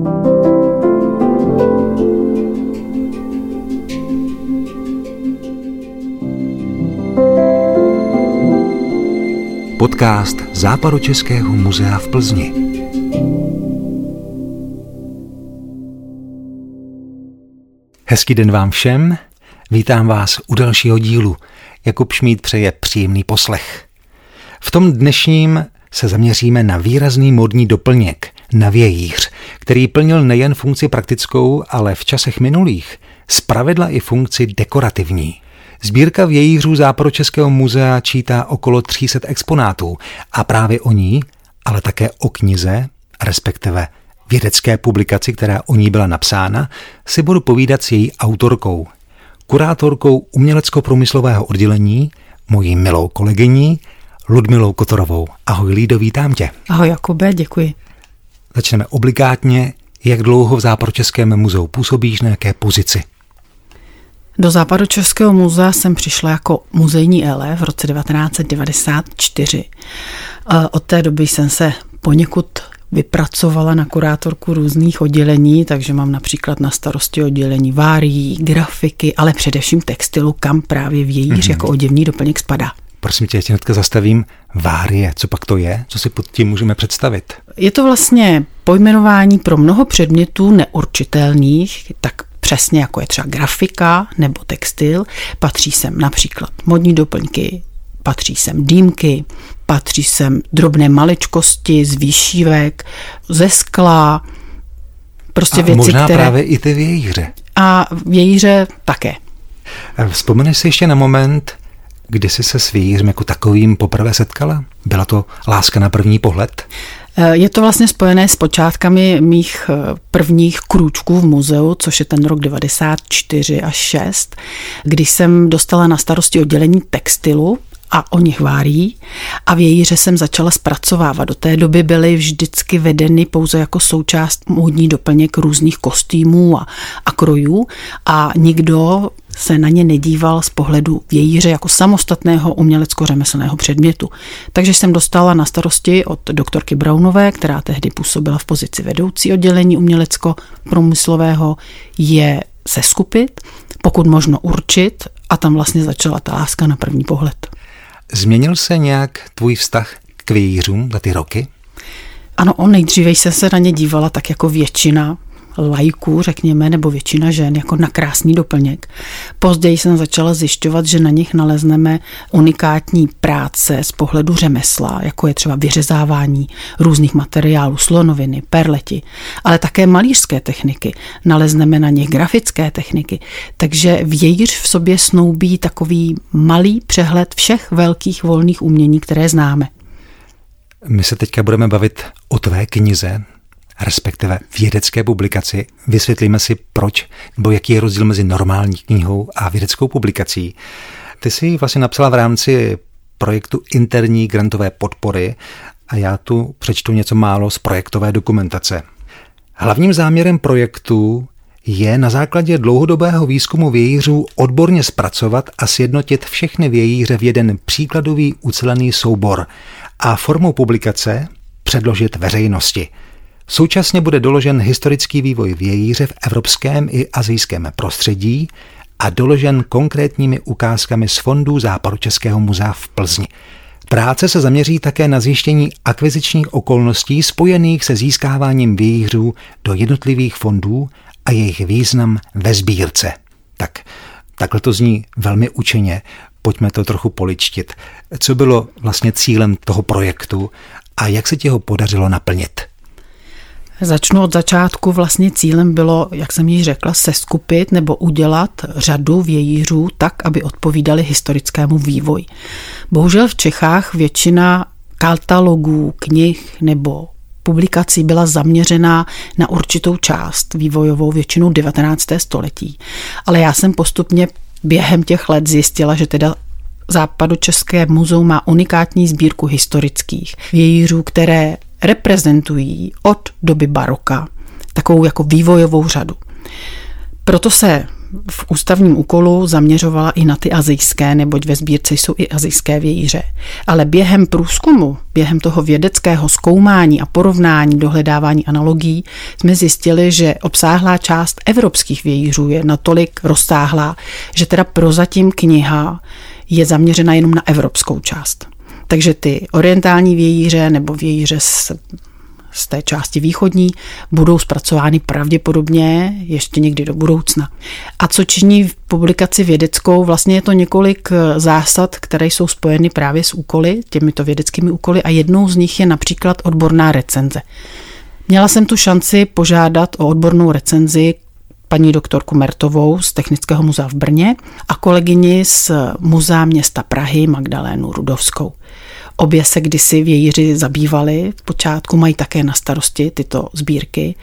Podcast Západočeského muzea v Plzni. Hezký den vám všem, vítám vás u dalšího dílu. Jakub Šmíd přeje příjemný poslech. V tom dnešním se zaměříme na výrazný modní doplněk, na vějíř, který plnil nejen funkci praktickou, ale v časech minulých zpravidla i funkci dekorativní. Sbírka vějířů Západočeského muzea čítá okolo 300 exponátů a právě o ní, ale také o knize, respektive vědecké publikaci, která o ní byla napsána, si budu povídat s její autorkou, kurátorkou umělecko-průmyslového oddělení, mojí milou kolegyní Ludmilou Kotorovou. Ahoj Lído, vítám tě. Ahoj Jakube, děkuji. Začneme obligátně. Jak dlouho v Západočeském muzeu působíš, na jaké pozici? Do Západočeského muzea jsem přišla jako muzejní ele v roce 1994. Od té doby jsem se poněkud vypracovala na kurátorku různých oddělení, takže mám například na starosti oddělení várií, grafiky, ale především textilu, kam právě vějíř mm-hmm. jako oděvní doplněk spadá. Prosím tě, ještě hnedka zastavím. Várie, co pak to je? Co si pod tím můžeme představit? Je to vlastně pojmenování pro mnoho předmětů neurčitelných, tak přesně jako je třeba grafika nebo textil, patří sem například modní doplňky, patří sem dýmky, patří sem drobné maličkosti z výšívek, ze skla, prostě a věci, možná které... právě i ty vějíře. A vějíře také. Vzpomeneš si ještě na moment, kdy jsi se s vějířem jako takovým poprvé setkala? Byla to láska na první pohled? Je to vlastně spojené s počátkami mých eh, prvních krůčků v muzeu, což je ten rok 94 až 6, když jsem dostala na starosti oddělení textilu a o nich várí a vějíře jsem začala zpracovávat. Do té doby byly vždycky vedeny pouze jako součást módní doplněk různých kostýmů a, a krojů a nikdo se na ně nedíval z pohledu vějíře jako samostatného umělecko-řemeslného předmětu. Takže jsem dostala na starosti od doktorky Brownové, která tehdy působila v pozici vedoucí oddělení umělecko-průmyslového, je seskupit, pokud možno určit a tam vlastně začala ta láska na první pohled. Změnil se nějak tvůj vztah k vějířům za ty roky? Ano, on nejdříve jsem se na ně dívala tak jako většina lajků, řekněme, nebo většina žen, jako na krásný doplněk. Později jsem začala zjišťovat, že na nich nalezneme unikátní práce z pohledu řemesla, jako je třeba vyřezávání různých materiálů, slonoviny, perleti, ale také malířské techniky. Nalezneme na nich grafické techniky. Takže vějíř v sobě snoubí takový malý přehled všech velkých volných umění, které známe. My se teďka budeme bavit o tvé knize, respektive vědecké publikaci. Vysvětlíme si, proč nebo jaký je rozdíl mezi normální knihou a vědeckou publikací. Ty jsi vlastně napsala v rámci projektu interní grantové podpory a já tu přečtu něco málo z projektové dokumentace. Hlavním záměrem projektu je na základě dlouhodobého výzkumu vějířů odborně zpracovat a sjednotit všechny vějíře v jeden příkladový ucelený soubor a formou publikace předložit veřejnosti – Současně bude doložen historický vývoj vějíře v evropském i azijském prostředí a doložen konkrétními ukázkami z fondů Západočeského muzea v Plzni. Práce se zaměří také na zjištění akvizičních okolností spojených se získáváním vějířů do jednotlivých fondů a jejich význam ve sbírce. Tak, takhle to zní velmi učeně. Pojďme to trochu poličtit. Co bylo vlastně cílem toho projektu a jak se ti ho podařilo naplnit? Začnu od začátku. Vlastně cílem bylo, jak jsem již řekla, seskupit nebo udělat řadu vějířů tak, aby odpovídali historickému vývoji. Bohužel v Čechách většina katalogů, knih nebo publikací byla zaměřená na určitou část vývojovou, většinou 19. století. Ale já jsem postupně během těch let zjistila, že teda Západočeské muzeum má unikátní sbírku historických vějířů, které reprezentují od doby baroka takovou jako vývojovou řadu. Proto se v ústavním úkolu zaměřovala i na ty azijské, neboť ve sbírce jsou i azijské vějíře. Ale během průzkumu, během toho vědeckého zkoumání a porovnání, dohledávání analogií, jsme zjistili, že obsáhlá část evropských vějířů je natolik rozsáhlá, že teda prozatím kniha je zaměřena jenom na evropskou část. Takže ty orientální vějíře nebo vějíře s z té části východní budou zpracovány pravděpodobně ještě někdy do budoucna. A co činí v publikaci vědeckou, vlastně je to několik eh, zásad, které jsou spojeny právě s úkoly, těmito vědeckými úkoly a jednou z nich je například odborná recenze. Měla jsem tu šanci požádat o odbornou recenzi paní doktorku Mertovou z Technického muzea v Brně a kolegyni z Muzea města Prahy Magdalénu Rudovskou. Obě se kdysi vějíři zabývali, v počátku mají také na starosti tyto sbírky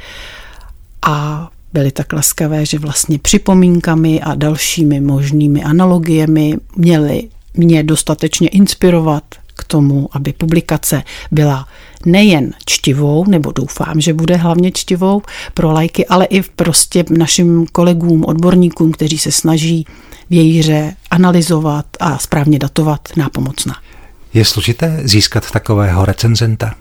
a byly tak laskavé, že vlastně připomínkami a dalšími možnými analogiemi měli mě dostatečně inspirovat tomu, aby publikace byla nejen čtivou, nebo doufám, že bude hlavně čtivou pro lajky, ale i prostě našim kolegům, odborníkům, kteří se snaží vějíře analyzovat a správně datovat nápomocná. Je složité získat takového recenzenta?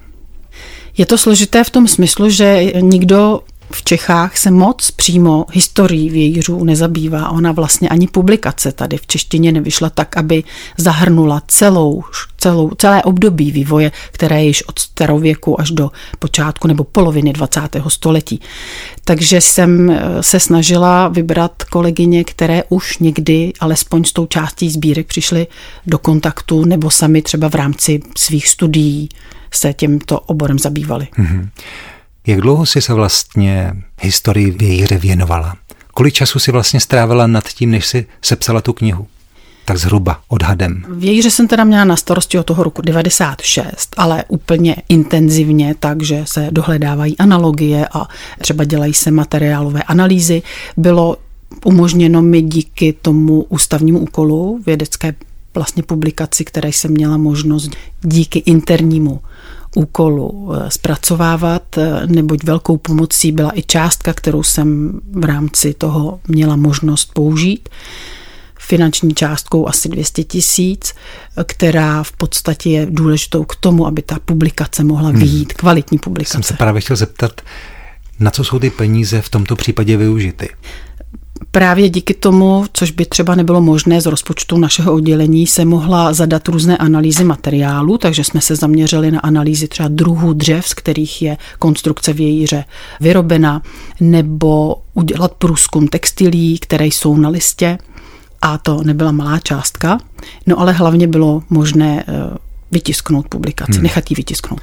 Je to složité v tom smyslu, že nikdo v Čechách se moc přímo historií vějířů nezabývá. Ona vlastně ani publikace tady v češtině nevyšla tak, aby zahrnula celou, celou, celé období vývoje, které je již od starověku až do počátku nebo poloviny 20. století. Takže jsem eh, se snažila vybrat kolegyně, které už někdy alespoň s tou částí sbírek přišly do kontaktu nebo sami třeba v rámci svých studií se tímto oborem zabývali. Mm-hmm. Jak dlouho jsi se vlastně historii vějíře věnovala? Kolik času si vlastně strávila nad tím, než si sepsala tu knihu? Tak zhruba odhadem. Vějíře jsem teda měla na starosti od toho roku 96, ale úplně intenzivně, takže se dohledávají analogie a třeba dělají se materiálové analýzy. Bylo umožněno mi díky tomu ústavnímu úkolu vědecké vlastně publikaci, které jsem měla možnost díky internímu úkolu eh, zpracovávat, eh, neboť velkou pomocí byla i částka, kterou jsem v rámci toho měla možnost použít finanční částkou asi 200 tisíc, která v podstatě je důležitou k tomu, aby ta publikace mohla vyjít, hmm. kvalitní publikace. Jsem se právě chtěl zeptat, na co jsou ty peníze v tomto případě využity? Právě díky tomu, což by třeba nebylo možné z rozpočtu našeho oddělení, se mohla zadat různé analýzy materiálu, takže jsme se zaměřili na analýzy třeba druhů dřev, z kterých je konstrukce vějíře vyrobena, nebo udělat průzkum textilí, které jsou na listě. A to nebyla malá částka, no ale hlavně bylo možné eh, vytisknout publikaci, hmm. nechat ji vytisknout.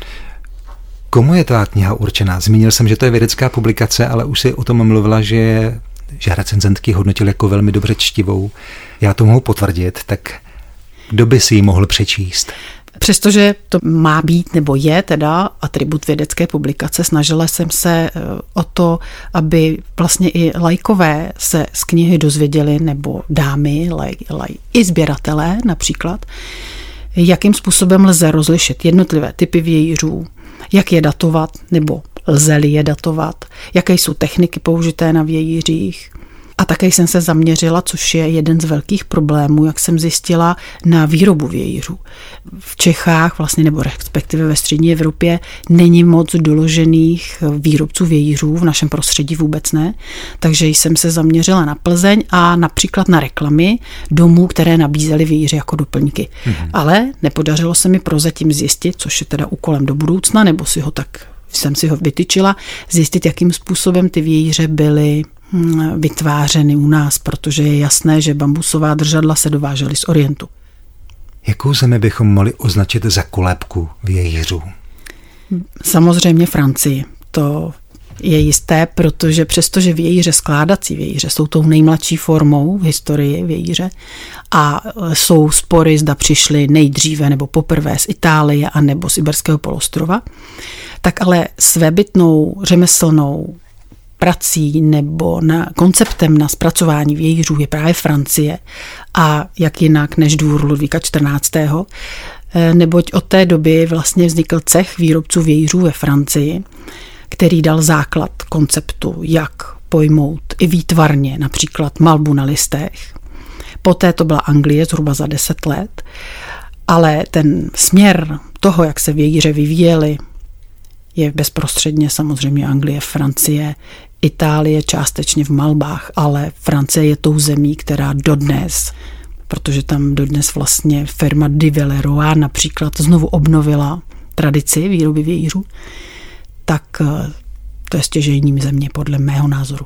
Komu je ta kniha určená? Zmínil jsem, že to je vědecká publikace, ale už si o tom mluvila, že je že recenzentky hodnotil jako velmi dobře čtivou. Já to mohu potvrdit, tak kdo by si ji mohl přečíst? Přestože to má být nebo je teda atribut vědecké publikace, snažila jsem se eh, o to, aby vlastně i lajkové se z knihy dozvěděli, nebo dámy, laj, laj, i sběratelé například, jakým způsobem lze rozlišit jednotlivé typy vějířů, jak je datovat nebo lze-li je datovat, jaké jsou techniky použité na vějířích. A také jsem se zaměřila, což je jeden z velkých problémů, jak jsem zjistila, na výrobu vějířů. V Čechách, vlastně nebo respektive ve střední Evropě, není moc doložených výrobců vějířů, v našem prostředí vůbec ne. Takže jsem se zaměřila na Plzeň a například na reklamy domů, které nabízely vějíře jako doplňky. Mm-hmm. Ale nepodařilo se mi prozatím zjistit, což je teda úkolem do budoucna, nebo si ho tak jsem si ho vytyčila, zjistit, jakým způsobem ty vějíře byly hm, vytvářeny u nás, protože je jasné, že bambusová držadla se dovážely z Orientu. Jakou zemi bychom mohli označit za kolébku vějířů? Samozřejmě Francii. To je jisté, protože přestože vějíře, skládací vějíře, jsou tou nejmladší formou v historii vějíře a jsou spory, zda přišly nejdříve nebo poprvé z Itálie a nebo z Iberského polostrova, tak ale svébytnou řemeslnou prací nebo na konceptem na zpracování vějířů je právě Francie a jak jinak než dvůr Ludvíka 14. Neboť od té doby vlastně vznikl cech výrobců vějířů ve Francii, který dal základ konceptu, jak pojmout i výtvarně, například malbu na listech. Poté to byla Anglie zhruba za deset let, ale ten směr toho, jak se vějíře vyvíjely, je bezprostředně samozřejmě Anglie, Francie, Itálie částečně v malbách, ale Francie je tou zemí, která dodnes, protože tam dodnes vlastně firma Di Villeroy například znovu obnovila tradici výroby vějířů, tak eh, to je stěžejním země podle mého názoru.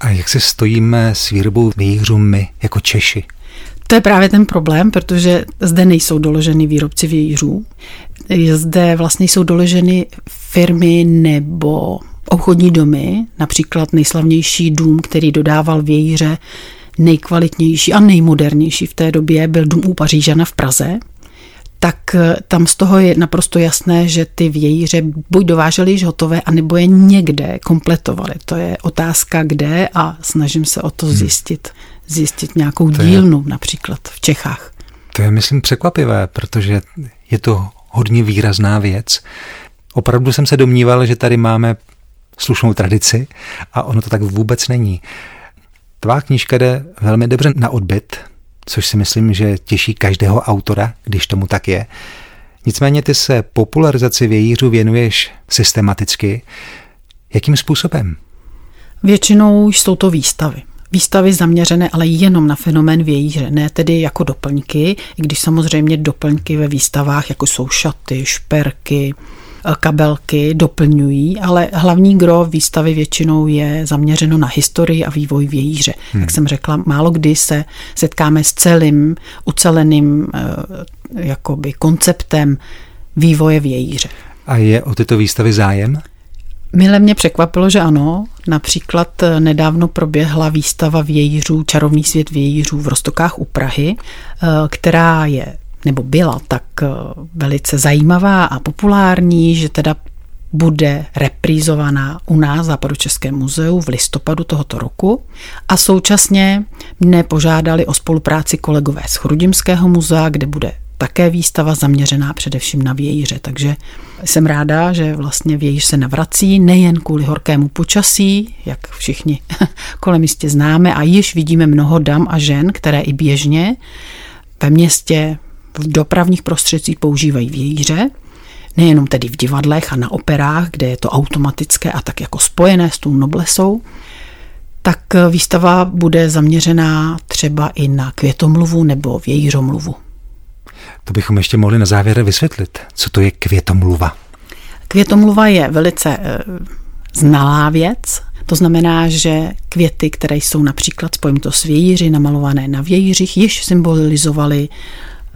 A jak se stojíme s výrobou vějířů my jako Češi? To je právě ten problém, protože zde nejsou doloženy výrobci vějířů. Zde vlastně jsou doloženy firmy nebo obchodní domy, například nejslavnější dům, který dodával vějíře nejkvalitnější a nejmodernější v té době, byl dům u Pařížana v Praze, tak eh, tam z toho je naprosto jasné, že ty vějíře buď dovážely již hotové, anebo je někde kompletovali. To je otázka kde a snažím se o to hmm. zjistit, zjistit nějakou to dílnu je, například v Čechách. To je, myslím, překvapivé, protože je to hodně výrazná věc. Opravdu jsem se domníval, že tady máme slušnou tradici a ono to tak vůbec není. Tvá knížka jde velmi dobře na odbyt, což si myslím, že těší každého autora, když tomu tak je. Nicméně ty se popularizaci vějířů věnuješ systematicky. Jakým způsobem? Většinou jsou to výstavy. Výstavy zaměřené ale jenom na fenomén vějíře, ne tedy jako doplňky, i když samozřejmě doplňky ve výstavách, jako jsou šaty, šperky, kabelky doplňují, ale hlavní gro výstavy většinou je zaměřeno na historii a vývoj vějíře. Hmm. Jak jsem řekla, málo kdy se setkáme s celým uceleným eh, jakoby konceptem vývoje vějíře. A je o tyto výstavy zájem? Mile mě překvapilo, že ano. Například eh, nedávno proběhla výstava vějířů, čarovný svět vějířů v Rostokách u Prahy, eh, která je nebo byla tak eh, velice zajímavá a populární, že teda bude reprízovaná u nás Západočeském muzeu v listopadu tohoto roku. A současně mne požádali o spolupráci kolegové z Chrudimského muzea, kde bude také výstava zaměřená především na vějíře, takže jsem ráda, že vlastně vějíř se navrací nejen kvůli horkému počasí, jak všichni kolem jistě známe a již vidíme mnoho dam a žen, které i běžně ve městě v dopravních prostředcích používají vějíře, nejenom tedy v divadlech a na operách, kde je to automatické a tak jako spojené s tou noblesou, tak výstava bude zaměřená třeba i na květomluvu nebo vějířomluvu. To bychom ještě mohli na závěr vysvětlit, co to je květomluva. Květomluva je velice e, znalá věc, to znamená, že květy, které jsou například spojito s vějíři, namalované na vějířích, již symbolizovaly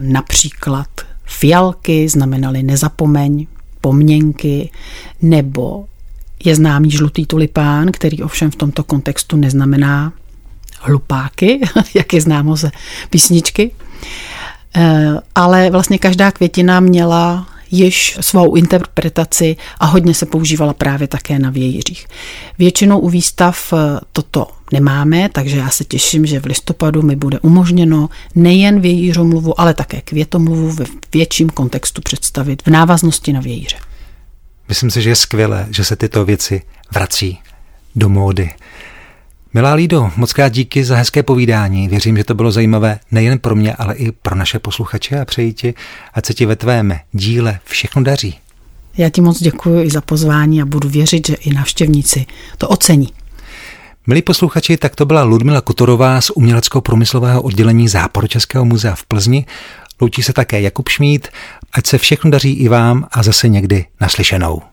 Například fialky znamenaly nezapomeň, pomněnky, nebo je známý žlutý tulipán, který ovšem v tomto kontextu neznamená hlupáky, jak je známo ze písničky. Eh, ale vlastně každá květina měla již svou interpretaci a hodně se používala právě také na vějířích. Většinou u výstav eh, toto nemáme, takže já se těším, že v listopadu mi bude umožněno nejen vějířomluvu, ale také květomluvu ve větším kontextu představit v návaznosti na vějíře. Myslím si, že je skvělé, že se tyto věci vrací do módy. Milá Lído, moc krát díky za hezké povídání. Věřím, že to bylo zajímavé nejen pro mě, ale i pro naše posluchače a přeji ti, ať se ti ve tvém díle všechno daří. Já ti moc děkuji i za pozvání a budu věřit, že i návštěvníci to ocení. Milí posluchači, tak to byla Ludmila Kutorová z umělecko-průmyslového oddělení Západočeského muzea v Plzni. Loučí se také Jakub Šmíd, ať se všechno daří i vám a zase někdy naslyšenou.